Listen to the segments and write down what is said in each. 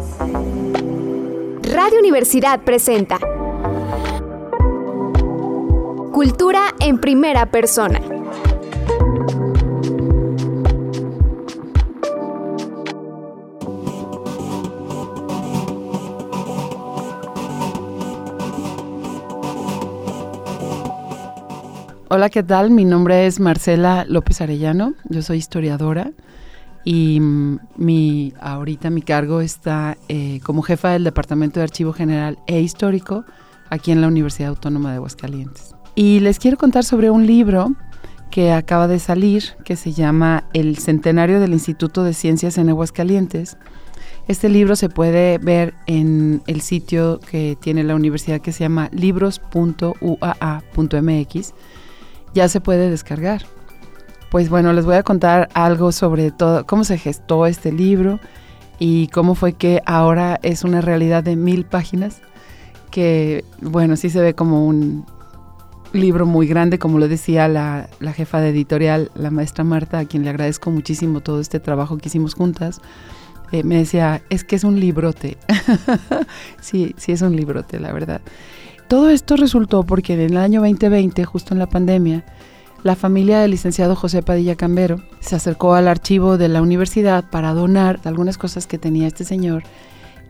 Radio Universidad presenta Cultura en primera persona. Hola, ¿qué tal? Mi nombre es Marcela López Arellano, yo soy historiadora y mm, mi, ahorita mi cargo está eh, como jefa del Departamento de Archivo General e Histórico aquí en la Universidad Autónoma de Aguascalientes. Y les quiero contar sobre un libro que acaba de salir, que se llama El Centenario del Instituto de Ciencias en Aguascalientes. Este libro se puede ver en el sitio que tiene la universidad que se llama libros.uaa.mx ya se puede descargar. Pues bueno, les voy a contar algo sobre todo, cómo se gestó este libro y cómo fue que ahora es una realidad de mil páginas, que bueno, sí se ve como un libro muy grande, como lo decía la, jefa de editorial, la maestra Marta, a quien le agradezco muchísimo todo este trabajo que hicimos juntas. Eh, me decía, es que es un librote. sí, sí es un librote, la verdad. Todo esto resultó porque en el año 2020, justo en la pandemia, la familia del licenciado José Padilla Cambero se acercó al archivo de la universidad para donar algunas cosas que tenía este señor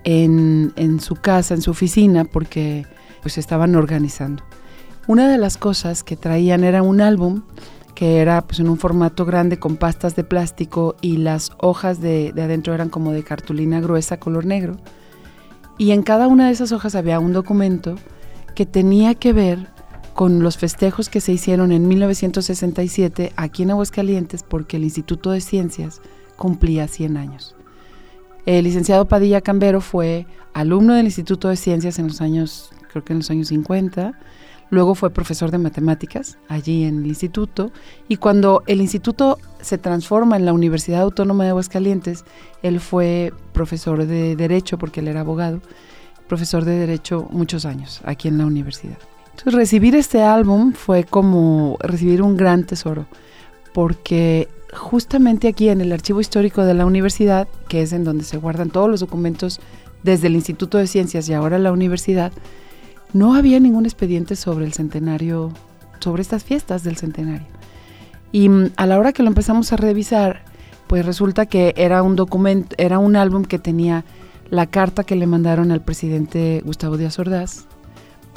en, su casa, en su oficina, porque pues estaban organizando. Una de las cosas que traían era un álbum que era pues en un formato grande con pastas de plástico y las hojas de, de adentro eran como de cartulina gruesa color negro. Y en cada una de esas hojas había un documento que tenía que ver con los festejos que se hicieron en 1967 aquí en Aguascalientes porque el Instituto de Ciencias cumplía 100 años. El licenciado Padilla Cambero fue alumno del Instituto de Ciencias en los años, creo que en los años 50, luego fue profesor de matemáticas allí en el instituto y cuando el instituto se transforma en la Universidad Autónoma de Aguascalientes, él fue profesor de derecho porque él era abogado profesor de Derecho muchos años aquí en la universidad. Recibir este álbum fue como recibir un gran tesoro, porque justamente aquí en el archivo histórico de la universidad, que es en donde se guardan todos los documentos desde el Instituto de Ciencias y ahora la universidad, no había ningún expediente sobre el centenario, sobre estas fiestas del centenario. Y mm, a la hora que lo empezamos a revisar, pues resulta que era un documento, era un álbum que tenía la carta que le mandaron al presidente Gustavo Díaz Ordaz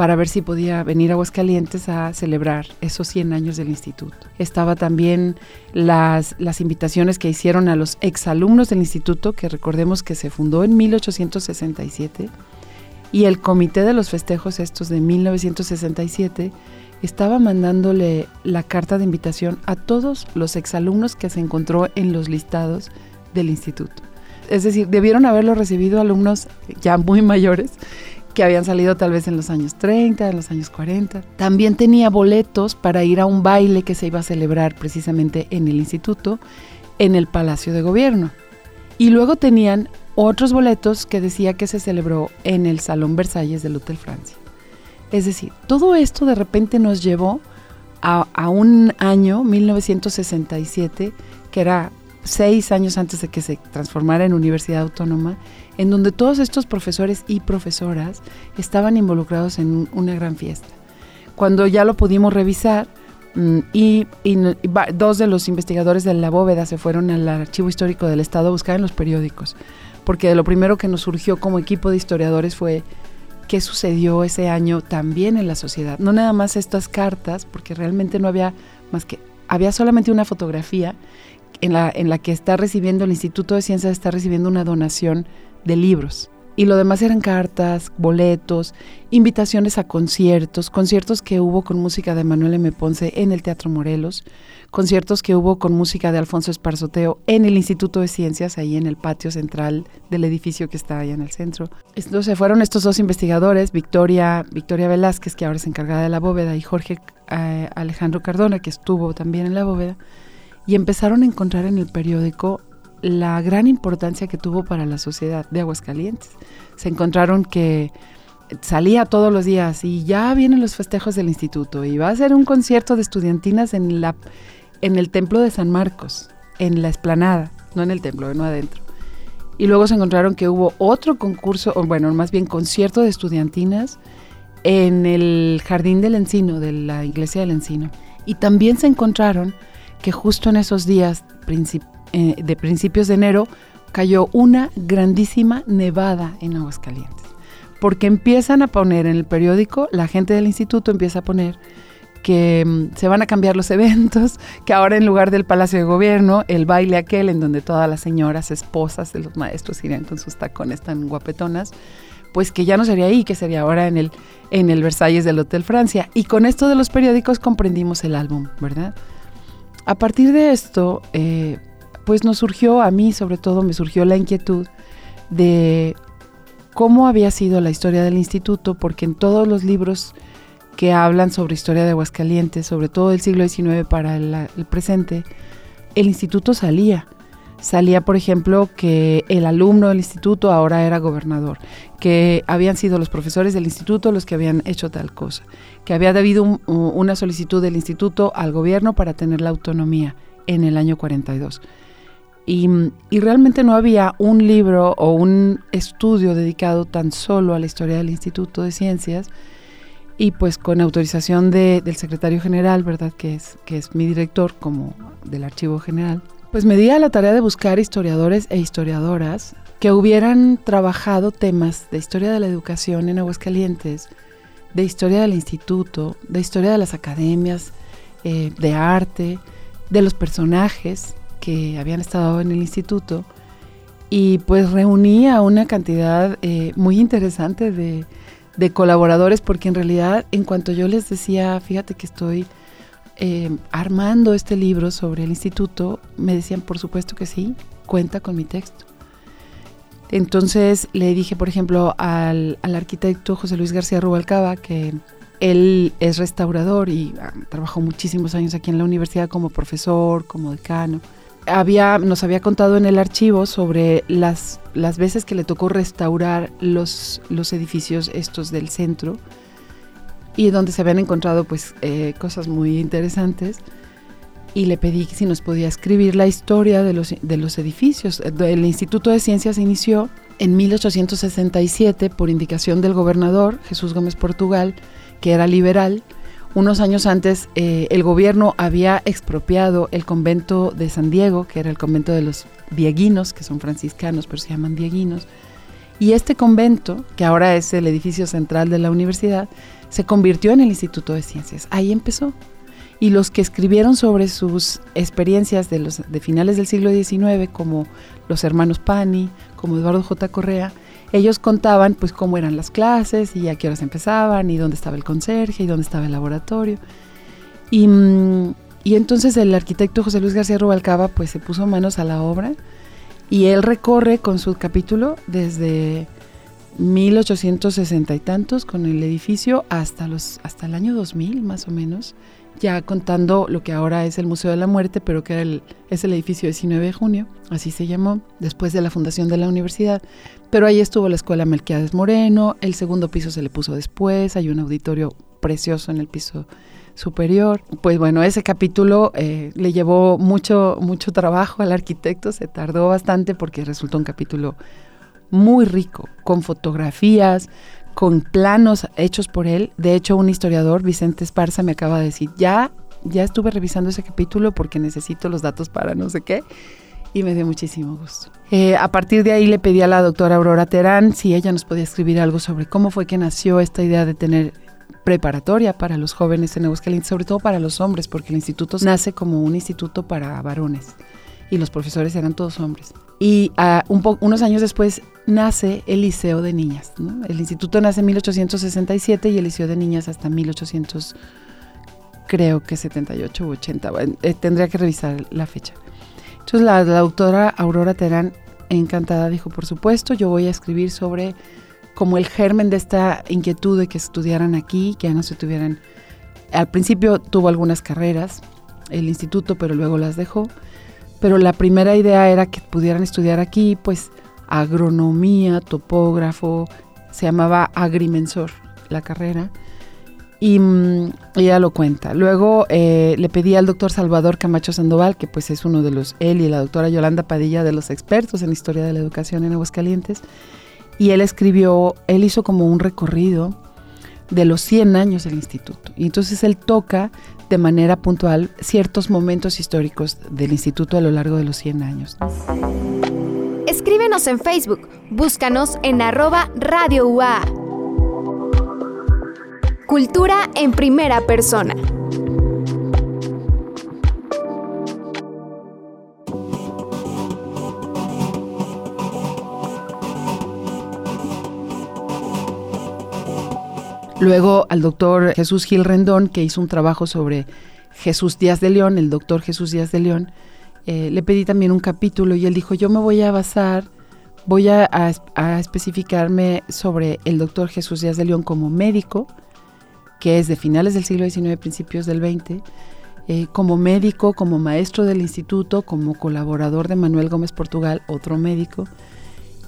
para ver si podía venir a Aguascalientes a celebrar esos 100 años del instituto. Estaba también las, las invitaciones que hicieron a los exalumnos del instituto, que recordemos que se fundó en 1867, y el comité de los festejos estos de 1967 estaba mandándole la carta de invitación a todos los exalumnos que se encontró en los listados del instituto es decir, debieron haberlo recibido alumnos ya muy mayores que habían salido tal vez en los años 30, en los años 40. También tenía boletos para ir a un baile que se iba a celebrar precisamente en el instituto, en el Palacio de Gobierno. Y luego tenían otros boletos que decía que se celebró en el Salón Versalles del Hotel Francia. Es decir, todo esto de repente nos llevó a, a un año, 1967, que era seis años antes de que se transformara en Universidad Autónoma, en donde todos estos profesores y profesoras estaban involucrados en una gran fiesta. Cuando ya lo pudimos revisar, mm, y, dos de los investigadores de la bóveda se fueron al archivo histórico del Estado a buscar en los periódicos, porque lo primero que nos surgió como equipo de historiadores fue qué sucedió ese año también en la sociedad. No nada más estas cartas, porque realmente no había más que, había solamente una fotografía en la, en la que está recibiendo el Instituto de Ciencias, está recibiendo una donación de libros. Y lo demás eran cartas, boletos, invitaciones a conciertos, conciertos que hubo con música de Manuel M. Ponce en el Teatro Morelos, conciertos que hubo con música de Alfonso Esparzoteo en el Instituto de Ciencias, ahí en el patio central del edificio que está ahí en el centro. Entonces fueron estos dos investigadores, Victoria, Victoria Velázquez, que ahora es encargada de la bóveda, y Jorge eh, Alejandro Cardona, que estuvo también en la bóveda, y empezaron a encontrar en el periódico la gran importancia que tuvo para la sociedad de Aguascalientes. Se encontraron que salía todos los días y ya vienen los festejos del instituto y va a ser un concierto de estudiantinas en, la, en el templo de San Marcos, en la esplanada, no en el templo, no adentro. y luego se encontraron que hubo otro concurso, o bueno, más bien concierto de estudiantinas en el Jardín del Encino, de la Iglesia del Encino. Y también se encontraron que justo en esos días eh, de principios de enero cayó una grandísima nevada en Aguascalientes. Porque empiezan a poner en el periódico, la gente del instituto empieza a poner que mm, se van a cambiar los eventos, que ahora en lugar del Palacio de Gobierno, el baile aquel en donde todas las señoras esposas de los maestros irían con sus tacones tan guapetonas, pues que ya no sería ahí, que sería ahora en el, en el Versalles del Hotel Francia. Y con esto de los periódicos comprendimos el álbum, ¿verdad? A partir de esto, eh, pues nos surgió, a mí sobre todo me surgió la inquietud de cómo había sido la historia del instituto, porque en todos los libros que hablan sobre historia de Aguascalientes, sobre todo del siglo XIX para el, presente, el instituto salía. Salía, por ejemplo, que el alumno del instituto ahora era gobernador, que habían sido los profesores del instituto los que habían hecho tal cosa, que había habido una solicitud del instituto al gobierno para tener la autonomía en el año 42. Y, y, realmente no había un libro o un estudio dedicado tan solo a la historia del Instituto de Ciencias, y pues con autorización del secretario general, ¿verdad? Que es, que es mi director como del archivo general, pues me di a la tarea de buscar historiadores e historiadoras que hubieran trabajado temas de historia de la educación en Aguascalientes, de historia del instituto, de historia de las academias, eh, de arte, de los personajes que habían estado en el instituto. Y pues reuní a una cantidad eh, muy interesante de, de colaboradores, porque en realidad en cuanto yo les decía, fíjate que estoy eh, armando este libro sobre el instituto, me decían, por supuesto que sí, cuenta con mi texto. Entonces le dije, por ejemplo, al, al arquitecto José Luis García Rubalcaba, que él es restaurador y ah, trabajó muchísimos años aquí en la universidad como profesor, como decano había, nos había contado en el archivo sobre las, las veces que le tocó restaurar los, los edificios estos del centro y donde se habían encontrado pues eh, cosas muy interesantes y le pedí si nos podía escribir la historia de los, de los edificios. El Instituto de Ciencias inició en 1867 por indicación del gobernador Jesús Gómez Portugal, que era liberal, unos años antes, eh, el gobierno había expropiado el convento de San Diego, que era el convento de los dieguinos, que son franciscanos, pero se llaman dieguinos. Y este convento, que ahora es el edificio central de la universidad, se convirtió en el Instituto de Ciencias. Ahí empezó. Y los que escribieron sobre sus experiencias de, los, de finales del siglo XIX, como los hermanos Pani, como Eduardo J. Correa, ellos contaban pues cómo eran las clases y a qué horas empezaban y dónde estaba el conserje y dónde estaba el laboratorio. Y, mm, y entonces el arquitecto José Luis García Rubalcaba pues se puso manos a la obra y él recorre con su capítulo desde 1860 y tantos con el edificio hasta, los, hasta el año 2000 más o menos ya contando lo que ahora es el Museo de la Muerte, pero que era el, es el edificio 19 de junio, así se llamó, después de la fundación de la universidad. Pero ahí estuvo la escuela Melquiades Moreno, el segundo piso se le puso después, hay un auditorio precioso en el piso superior. Pues bueno, ese capítulo eh, le llevó mucho, mucho trabajo al arquitecto, se tardó bastante porque resultó un capítulo muy rico, con fotografías, con planos hechos por él. De hecho, un historiador, Vicente Esparza, me acaba de decir, ya, ya estuve revisando ese capítulo porque necesito los datos para no sé qué. Y me dio muchísimo gusto. Eh, a partir de ahí le pedí a la doctora Aurora Terán si ella nos podía escribir algo sobre cómo fue que nació esta idea de tener preparatoria para los jóvenes en Aguascalientes, sobre todo para los hombres, porque el instituto nace como un instituto para varones y los profesores eran todos hombres. Y uh, un unos años después nace el Liceo de Niñas. El instituto nace en 1867 y el Liceo de Niñas hasta 1800, creo que 78 u 80. Eh, tendría que revisar la fecha. Entonces la, la doctora Aurora Terán, encantada, dijo, por supuesto, yo voy a escribir sobre como el germen de esta inquietud de que estudiaran aquí, que ya no se tuvieran... Al principio tuvo algunas carreras, el instituto, pero luego las dejó pero la primera idea era que pudieran estudiar aquí, pues, agronomía, topógrafo, se llamaba agrimensor la carrera, Y mm, ella lo cuenta. Luego eh, le pedí al doctor Salvador Camacho Sandoval, que pues es uno de los, él y la doctora Yolanda Padilla, de los expertos en historia de la educación en Aguascalientes. Y él escribió, él hizo como un recorrido de los 100 años del instituto. Y entonces él toca de manera puntual ciertos momentos históricos del instituto a lo largo de los 100 años. Escríbenos en Facebook, búscanos en arroba Radio UA. Cultura en primera persona. Luego al doctor Jesús Gil Rendón, que hizo un trabajo sobre Jesús Díaz de León, el doctor Jesús Díaz de León, eh, le pedí también un capítulo y él dijo, yo me voy a basar, voy a, especificarme sobre el doctor Jesús Díaz de León como médico, que es de finales del siglo XIX, principios del XX, eh, como médico, como maestro del instituto, como colaborador de Manuel Gómez Portugal, otro médico,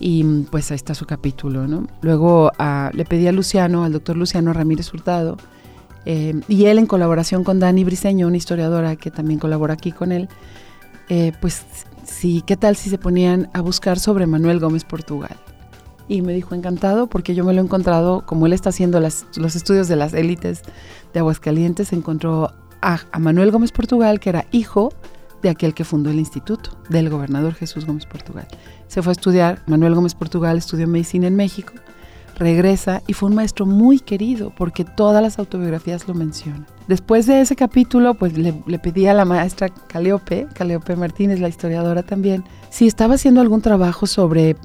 y pues ahí está su capítulo. ¿no? Luego ah, le pedí a Luciano, al doctor Luciano Ramírez Hurtado, eh, y él en colaboración con Dani Briseño, una historiadora que también colabora aquí con él, eh, pues sí, ¿qué tal si se ponían a buscar sobre Manuel Gómez Portugal? y me dijo encantado porque yo me lo he encontrado, como él está haciendo los estudios de las élites de Aguascalientes, encontró a, Manuel Gómez Portugal, que era hijo de aquel que fundó el instituto, del gobernador Jesús Gómez Portugal. Se fue a estudiar, Manuel Gómez Portugal estudió medicina en México, regresa y fue un maestro muy querido porque todas las autobiografías lo mencionan. Después de ese capítulo, pues le, le pedí a la maestra Caleope, Caleope Martínez, la historiadora también, si estaba haciendo algún trabajo sobre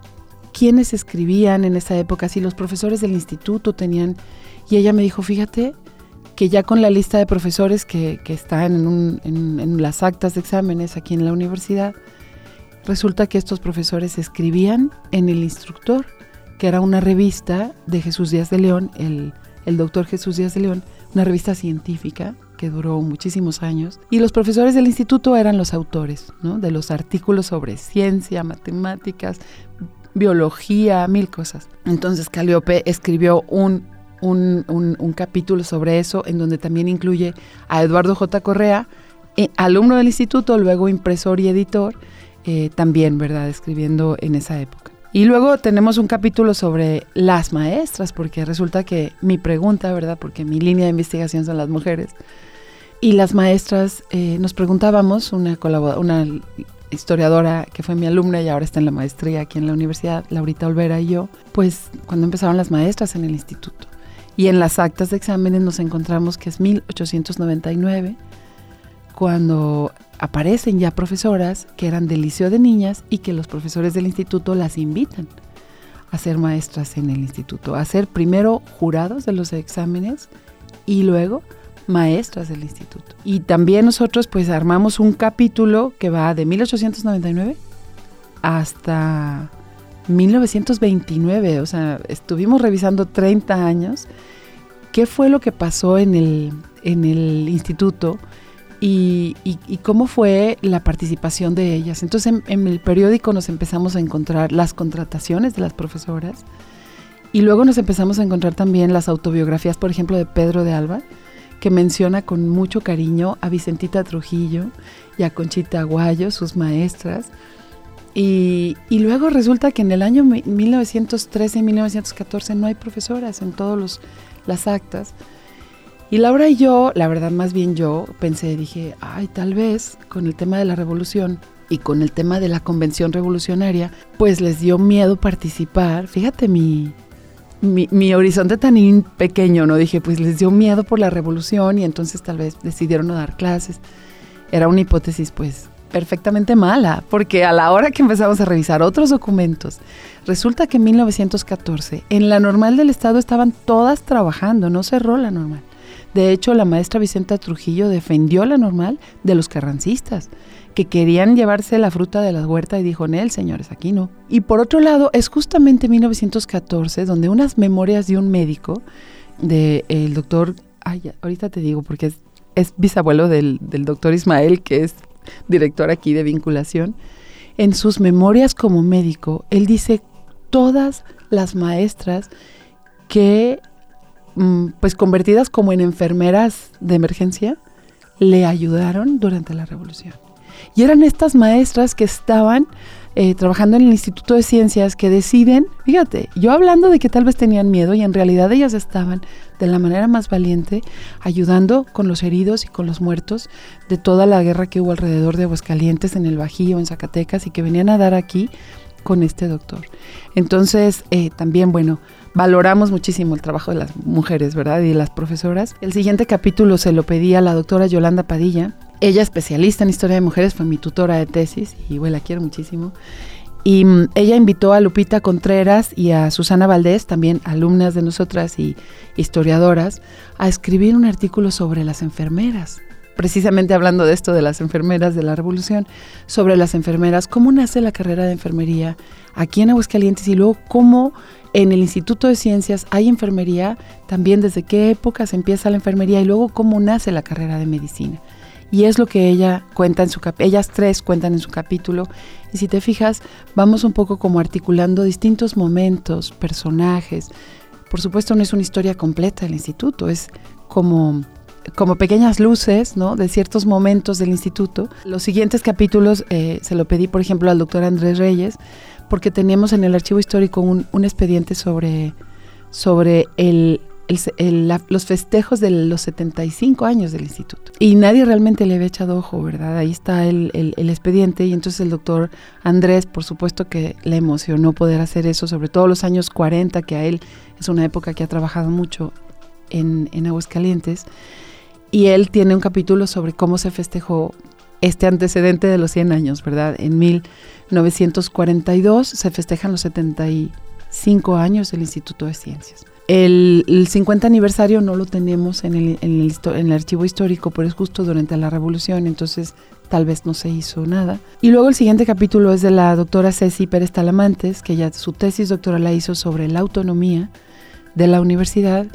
quiénes escribían en esa época, si los profesores del instituto tenían... Y ella me dijo, fíjate que ya con la lista de profesores que, que está en, en, las actas de exámenes aquí en la universidad, resulta que estos profesores escribían en El Instructor, que era una revista de Jesús Díaz de León, el, el doctor Jesús Díaz de León, una revista científica que duró muchísimos años, y los profesores del instituto eran los autores ¿no? de los artículos sobre ciencia, matemáticas, biología, mil cosas. Entonces Caliope escribió un, un, capítulo sobre eso, en donde también incluye a Eduardo J. Correa, eh, alumno del instituto, luego impresor y editor, eh, también, ¿verdad?, escribiendo en esa época. Y luego tenemos un capítulo sobre las maestras, porque resulta que mi pregunta, ¿verdad?, porque mi línea de investigación son las mujeres, y las maestras eh, nos preguntábamos, una, una historiadora que fue mi alumna y ahora está en la maestría aquí en la universidad, Laurita Olvera y yo, pues cuando empezaron las maestras en el instituto. Y en las actas de exámenes nos encontramos que es 1899, cuando aparecen ya profesoras que eran del liceo de niñas y que los profesores del instituto las invitan a ser maestras en el instituto, a ser primero jurados de los exámenes y luego maestras del instituto. Y también nosotros pues armamos un capítulo que va de 1899 hasta 1929, o sea, estuvimos revisando 30 años qué fue lo que pasó en el, en el instituto y, cómo fue la participación de ellas. Entonces en, en, el periódico nos empezamos a encontrar las contrataciones de las profesoras y luego nos empezamos a encontrar también las autobiografías, por ejemplo, de Pedro de Alba, que menciona con mucho cariño a Vicentita Trujillo y a Conchita Aguayo, sus maestras. Y, luego resulta que en el año 1913 y 1914 no hay profesoras en todas las actas. Y Laura y yo, la verdad más bien yo, pensé, dije, ay, tal vez con el tema de la revolución y con el tema de la convención revolucionaria, pues les dio miedo participar. Fíjate mi, mi, horizonte tan pequeño, ¿no? Dije, pues les dio miedo por la revolución y entonces tal vez decidieron no dar clases. Era una hipótesis, pues, perfectamente mala, porque a la hora que empezamos a revisar otros documentos, resulta que en 1914 en la normal del Estado estaban todas trabajando, no cerró la normal. De hecho, la maestra Vicenta Trujillo defendió la normal de los carrancistas que querían llevarse la fruta de la huerta y dijo, Nel, señores, aquí no. Y por otro lado, es justamente 1914 donde unas memorias de un médico, del el doctor, ay, ahorita te digo, porque es, bisabuelo del, del doctor Ismael, que es director aquí de vinculación, en sus memorias como médico, él dice todas las maestras que mm, pues convertidas como en enfermeras de emergencia, le ayudaron durante la revolución. Y eran estas maestras que estaban eh, trabajando en el Instituto de Ciencias que deciden, fíjate, yo hablando de que tal vez tenían miedo y en realidad ellas estaban de la manera más valiente ayudando con los heridos y con los muertos de toda la guerra que hubo alrededor de Aguascalientes, en el Bajío, en Zacatecas y que venían a dar aquí con este doctor. Entonces, eh, también, bueno, valoramos muchísimo el trabajo de las mujeres, ¿verdad? Y las profesoras. El siguiente capítulo se lo pedí a la doctora Yolanda Padilla. Ella, especialista en historia de mujeres, fue mi tutora de tesis y, bueno, la quiero muchísimo. Y mm, ella invitó a Lupita Contreras y a Susana Valdés, también alumnas de nosotras y historiadoras, a escribir un artículo sobre las enfermeras precisamente hablando de esto de las enfermeras de la revolución, sobre las enfermeras, cómo nace la carrera de enfermería aquí en Aguascalientes y luego cómo en el Instituto de Ciencias hay enfermería, también desde qué época se empieza la enfermería y luego cómo nace la carrera de medicina. Y es lo que ella cuenta en su ellas tres cuentan en su capítulo. Y si te fijas, vamos un poco como articulando distintos momentos, personajes. Por supuesto no es una historia completa del instituto, es como como pequeñas luces ¿no? de ciertos momentos del instituto. Los siguientes capítulos eh, se lo pedí, por ejemplo, al doctor Andrés Reyes, porque teníamos en el archivo histórico un, expediente sobre, sobre el, los festejos de los 75 años del instituto. Y nadie realmente le había echado ojo, ¿verdad? Ahí está el, el, expediente y entonces el doctor Andrés, por supuesto que le emocionó poder hacer eso, sobre todo los años 40, que a él es una época que ha trabajado mucho en, en Aguascalientes y él tiene un capítulo sobre cómo se festejó este antecedente de los 100 años, ¿verdad? En 1942 se festejan los 75 años del Instituto de Ciencias. El, 50 aniversario no lo tenemos en el, en, el, en el, archivo histórico, pero es justo durante la revolución, entonces tal vez no se hizo nada. Y luego el siguiente capítulo es de la doctora Ceci Pérez Talamantes, que ya su tesis doctoral la hizo sobre la autonomía de la universidad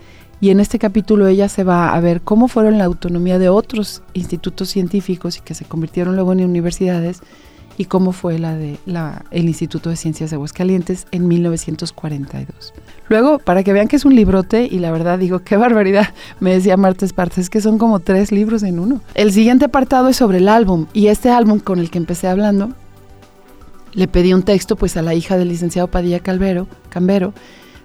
y en este capítulo ella se va a ver cómo fueron la autonomía de otros institutos científicos y que se convirtieron luego en universidades y cómo fue la de la, el Instituto de Ciencias de Aguascalientes en 1942. Luego, para que vean que es un librote, y la verdad digo, qué barbaridad, me decía Marta Esparza, es que son como tres libros en uno. El siguiente apartado es sobre el álbum, y este álbum con el que empecé hablando, le pedí un texto pues a la hija del licenciado Padilla Calvero, Cambero,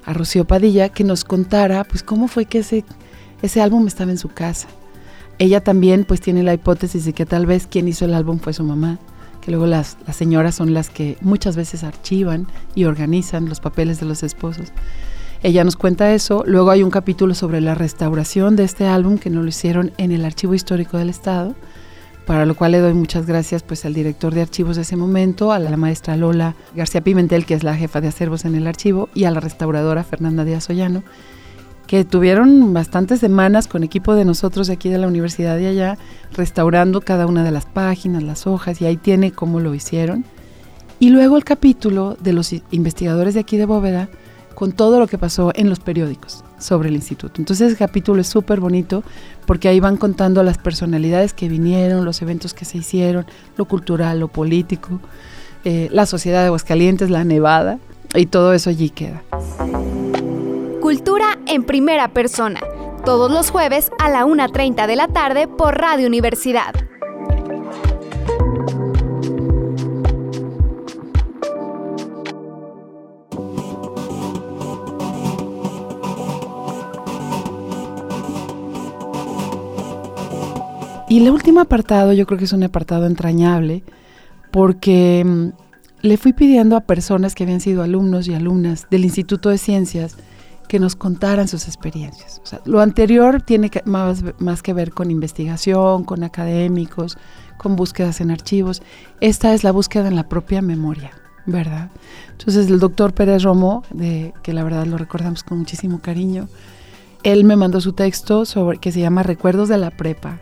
a Rocío Padilla que nos contara pues cómo fue que ese, ese álbum estaba en su casa. Ella también pues tiene la hipótesis de que tal vez quien hizo el álbum fue su mamá, luego las, las señoras son las que muchas veces archivan y organizan los papeles de los esposos. Ella nos cuenta eso. Luego hay un capítulo sobre la restauración de este álbum que nos lo hicieron en el Archivo Histórico del Estado para lo cual le doy muchas gracias pues al director de archivos de ese momento, a la maestra Lola García Pimentel, que es la jefa de acervos en el archivo, y a la restauradora Fernanda Díaz Ollano, que tuvieron bastantes semanas con equipo de nosotros de aquí de la universidad de allá, restaurando cada una de las páginas, las hojas, y ahí tiene cómo lo hicieron. Y luego el capítulo de los investigadores de aquí de Bóveda, con todo lo que pasó en los periódicos sobre el instituto. Entonces ese capítulo es súper bonito porque ahí van contando las personalidades que vinieron, los eventos que se hicieron, lo cultural, lo político, eh, la sociedad de Aguascalientes, la nevada, y todo eso allí queda. Cultura en primera persona, todos los jueves a la 1.30 de la tarde por Radio Universidad. Y el último apartado yo creo que es un apartado entrañable porque mm, le fui pidiendo a personas que habían sido alumnos y alumnas del Instituto de Ciencias que nos contaran sus experiencias. lo anterior tiene más, más que ver con investigación, con académicos, con búsquedas en archivos. Esta es la búsqueda en la propia memoria, ¿verdad? Entonces el doctor Pérez Romo, de, que la verdad lo recordamos con muchísimo cariño, él me mandó su texto sobre, que se llama Recuerdos de la Prepa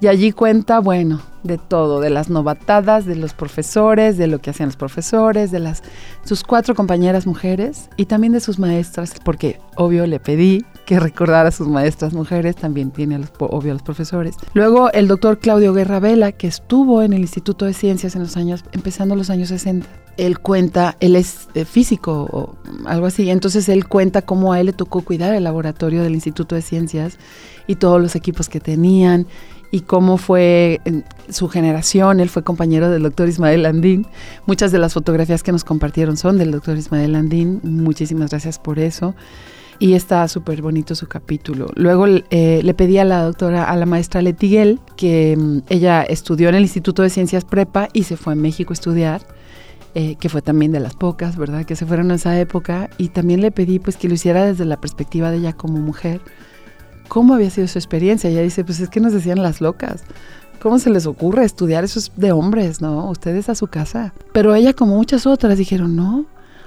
y allí cuenta, bueno, de todo, de las novatadas, de los profesores, de lo que hacían los profesores, de las sus cuatro compañeras mujeres y también de sus maestras, porque obvio le pedí que recordara a sus maestras mujeres, también tiene los, obvio a los profesores. Luego el doctor Claudio Guerra Vela, que estuvo en el Instituto de Ciencias en los años, empezando los años 60 él cuenta, él es eh, físico o algo así, entonces él cuenta cómo a él le tocó cuidar el laboratorio del Instituto de Ciencias y todos los equipos que tenían y cómo fue su generación. Él fue compañero del doctor Ismael Landín. Muchas de las fotografías que nos compartieron son del doctor Ismael Landín. Muchísimas gracias por eso. Y está súper bonito su capítulo. Luego eh, le pedí a la doctora, a la maestra Letiguel, que mm, ella estudió en el Instituto de Ciencias Prepa y se fue a México a estudiar. Eh, que fue también de las pocas, ¿verdad? Que se fueron en esa época. Y también le pedí pues que lo hiciera desde la perspectiva de ella como mujer cómo había sido su experiencia. Ella dice, pues es que nos decían las locas. ¿Cómo se les ocurre estudiar? Eso es de hombres, ¿no? Ustedes a su casa. Pero ella, como muchas otras, dijeron, no,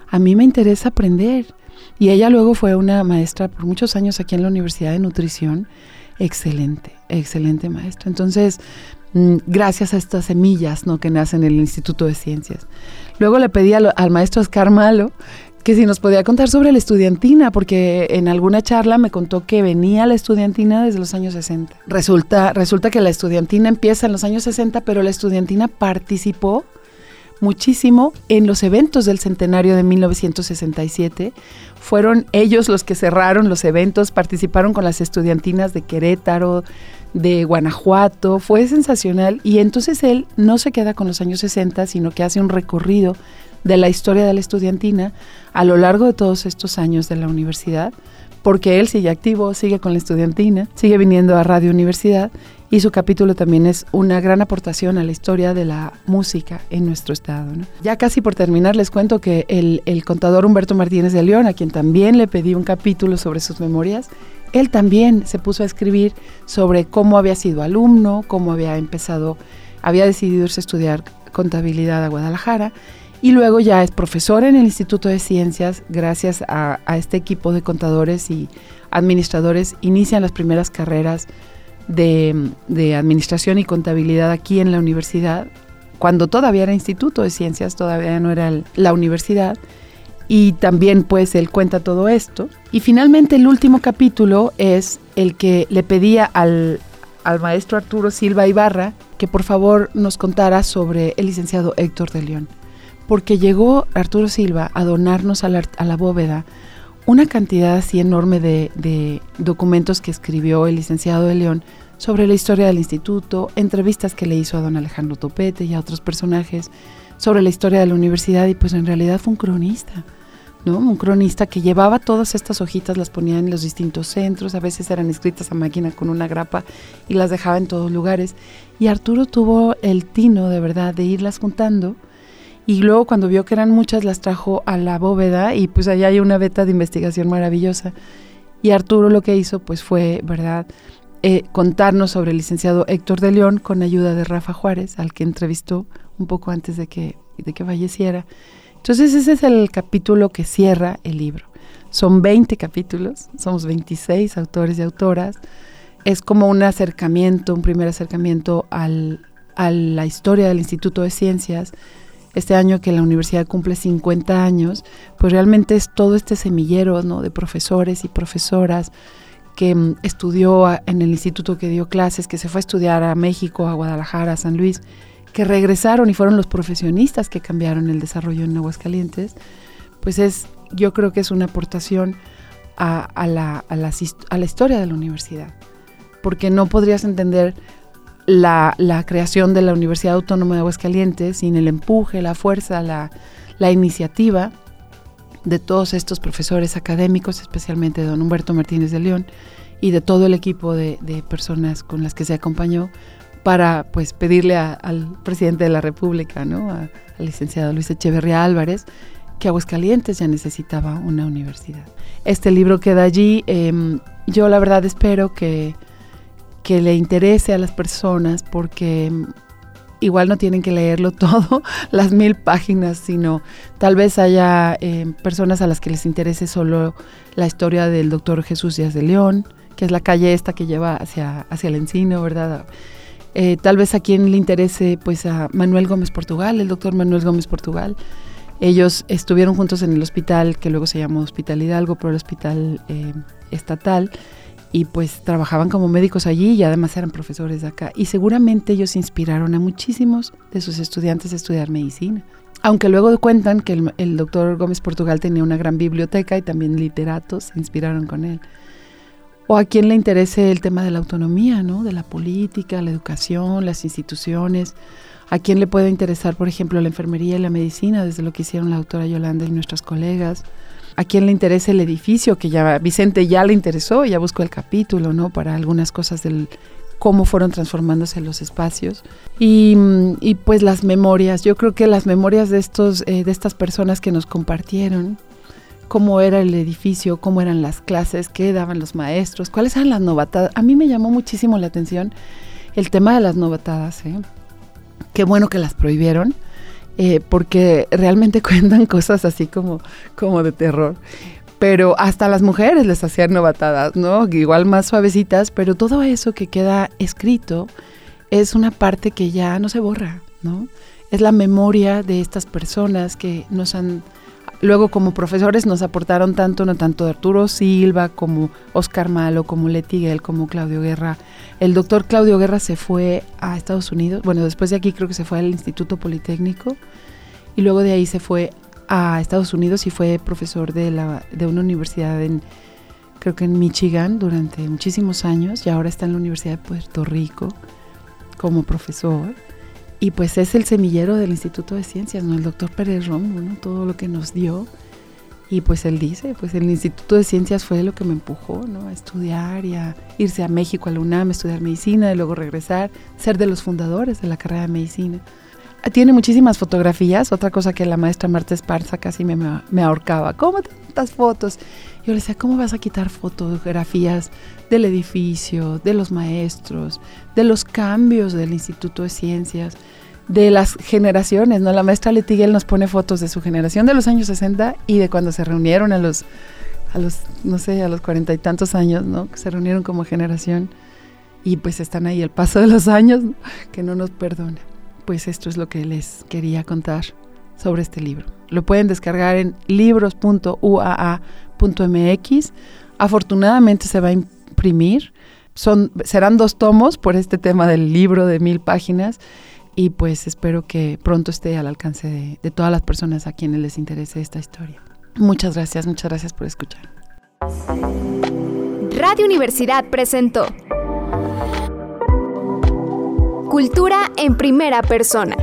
a mí me interesa aprender. Y ella luego fue una maestra por muchos años aquí en la Universidad de Nutrición. Excelente, excelente maestra. Entonces, gracias a estas semillas ¿no? que nacen en el Instituto de Ciencias. Luego le pedí al, al maestro Oscar Malo que si nos podía contar sobre la estudiantina, porque en alguna charla me contó que venía la estudiantina desde los años 60. Resulta, resulta que la estudiantina empieza en los años 60, pero la estudiantina participó muchísimo en los eventos del centenario de 1967. Fueron ellos los que cerraron los eventos, participaron con las estudiantinas de Querétaro, de Guanajuato, fue sensacional y entonces él no se queda con los años 60, sino que hace un recorrido de la historia de la estudiantina a lo largo de todos estos años de la universidad, porque él sigue activo, sigue con la estudiantina, sigue viniendo a Radio Universidad y su capítulo también es una gran aportación a la historia de la música en nuestro estado. Ya casi por terminar les cuento que el, contador Humberto Martínez de León, a quien también le pedí un capítulo sobre sus memorias, él también se puso a escribir sobre cómo había sido alumno, cómo había empezado, había decidido irse a estudiar contabilidad a Guadalajara y luego ya es profesor en el Instituto de Ciencias, gracias a, este equipo de contadores y administradores, inician las primeras carreras de, administración y contabilidad aquí en la universidad, cuando todavía era Instituto de Ciencias, todavía no era la universidad. Y también pues él cuenta todo esto. Y finalmente el último capítulo es el que le pedía al, al maestro Arturo Silva Ibarra que por favor nos contara sobre el licenciado Héctor de León porque llegó Arturo Silva a donarnos a la, bóveda una cantidad así enorme de, documentos que escribió el licenciado de León sobre la historia del instituto, entrevistas que le hizo a don Alejandro Topete y a otros personajes sobre la historia de la universidad y pues en realidad fue un cronista, Un cronista que llevaba todas estas hojitas, las ponía en los distintos centros, a veces eran escritas a máquina con una grapa y las dejaba en todos lugares. Y Arturo tuvo el tino de verdad de irlas juntando y luego cuando vio que eran muchas las trajo a la bóveda y pues allá hay una beta de investigación maravillosa. Y Arturo lo que hizo pues fue, ¿verdad? Eh, contarnos sobre el licenciado Héctor de León con ayuda de Rafa Juárez, al que entrevistó un poco antes de que, de que falleciera. Entonces ese es el capítulo que cierra el libro. Son 20 capítulos, somos 26 autores y autoras. Es como un acercamiento, un primer acercamiento al, a la historia del Instituto de Ciencias, este año que la universidad cumple 50 años, pues realmente es todo este semillero ¿no? de profesores y profesoras que mm, estudió en el instituto que dio clases, que se fue a estudiar a México, a Guadalajara, a San Luis, que regresaron y fueron los profesionistas que cambiaron el desarrollo en Aguascalientes, pues es, yo creo que es una aportación a, la, a la historia de la universidad, porque no podrías entender la, creación de la Universidad Autónoma de Aguascalientes, sin el empuje, la fuerza, la, iniciativa de todos estos profesores académicos, especialmente de don Humberto Martínez de León y de todo el equipo de, personas con las que se acompañó para pues pedirle al presidente de la República, ¿no? al licenciado Luis Echeverría Álvarez, que Aguascalientes ya necesitaba una universidad. Este libro queda allí. Em, yo la verdad espero que que le interese a las personas porque igual no tienen que leerlo todo, las mil páginas, sino tal vez haya eh, personas a las que les interese solo la historia del doctor Jesús Díaz de León, que es la calle esta que lleva hacia, hacia el encino, ¿verdad? Eh, tal vez a quien le interese pues a Manuel Gómez Portugal, el doctor Manuel Gómez Portugal. Ellos estuvieron juntos en el hospital que luego se llamó Hospital Hidalgo, pero el hospital eh, estatal y pues trabajaban como médicos allí y además eran profesores de acá. Y seguramente ellos inspiraron a muchísimos de sus estudiantes a estudiar medicina. aunque luego cuentan que el, el doctor Gómez Portugal tenía una gran biblioteca y también literatos se inspiraron con él o a quien le interese el tema de la autonomía, ¿no? De la política, la educación, las instituciones, a quien le puede interesar, por ejemplo, la enfermería y la medicina, desde lo que hicieron la doctora Yolanda y nuestros colegas, a quien le interese el edificio, que ya Vicente ya le interesó, ya buscó el capítulo, ¿no? Para algunas cosas del cómo fueron transformándose los espacios y, y pues las memorias. Yo creo que las memorias de estos, eh, de estas personas que nos compartieron, cómo era el edificio, cómo eran las clases, qué daban los maestros, cuáles eran las novatadas. A mí me llamó muchísimo la atención el tema de las novatadas. ¿eh? Qué bueno que las prohibieron, eh, porque realmente cuentan cosas así como, como de terror. Pero hasta las mujeres les hacían novatadas, ¿no? Igual más suavecitas, pero todo eso que queda escrito es una parte que ya no se borra, ¿no? Es la memoria de estas personas que nos han Luego como profesores nos aportaron tanto, no tanto Arturo Silva como Oscar Malo, como Leti Guel, como Claudio Guerra. El doctor Claudio Guerra se fue a Estados Unidos, bueno, después de aquí creo que se fue al Instituto Politécnico y luego de ahí se fue a Estados Unidos y fue profesor de, la, de una universidad en, creo que en Michigan durante muchísimos años y ahora está en la Universidad de Puerto Rico como profesor. Y pues es el semillero del Instituto de Ciencias, ¿no? El doctor Pérez Romo, ¿no? Todo lo que nos dio. Y pues él dice, pues el Instituto de Ciencias fue lo que me empujó, ¿no? A estudiar y a irse a México, a la UNAM, a estudiar medicina y luego regresar, ser de los fundadores de la carrera de medicina. Tiene muchísimas fotografías, otra cosa que la maestra Marta Esparza casi me, me ahorcaba. ¿Cómo tantas fotos? Yo le decía, ¿cómo vas a quitar fotografías del edificio, de los maestros, de los cambios del Instituto de Ciencias, de las generaciones, ¿no? La maestra Letiguel nos pone fotos de su generación de los años 60 y de cuando se reunieron a los, a los, no sé, a los cuarenta y tantos años, ¿no? Que se reunieron como generación y pues están ahí el paso de los años, que no nos perdona. Pues esto es lo que les quería contar sobre este libro. Lo pueden descargar en libros.uaa.mx. Afortunadamente se va a imprimir. Son, serán dos tomos por este tema del libro de mil páginas y pues espero que pronto esté al alcance de, de todas las personas a quienes les interese esta historia. Muchas gracias, muchas gracias por escuchar. Radio Universidad presentó Cultura en primera persona